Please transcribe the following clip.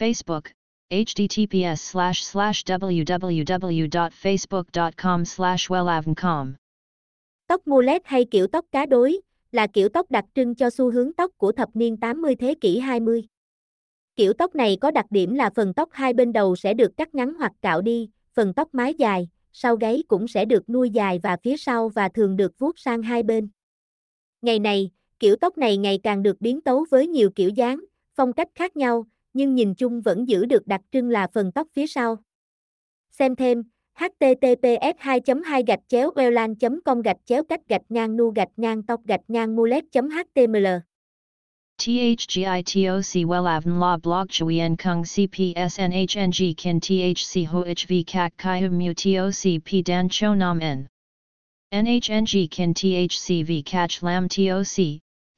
Facebook, https slash slash www.facebook.com slash wellavncom. Tóc mullet hay kiểu tóc cá đối, là kiểu tóc đặc trưng cho xu hướng tóc của thập niên 80 thế kỷ 20. Kiểu tóc này có đặc điểm là phần tóc hai bên đầu sẽ được cắt ngắn hoặc cạo đi, phần tóc mái dài, sau gáy cũng sẽ được nuôi dài và phía sau và thường được vuốt sang hai bên. Ngày này, kiểu tóc này ngày càng được biến tấu với nhiều kiểu dáng, phong cách khác nhau, nhưng nhìn chung vẫn giữ được đặc trưng là phần tóc phía sau. Xem thêm, https 2 2 gạch chéo welan com gạch chéo cách gạch ngang nu gạch ngang tóc gạch ngang mulet html. THGITOC Wellavn La Blog Chuyen Kung CPSNHNG Kin THC HOHV Kak Kai Mu TOC P Dan Cho Nam N. NHNG Kin THCV Catch Lam TOC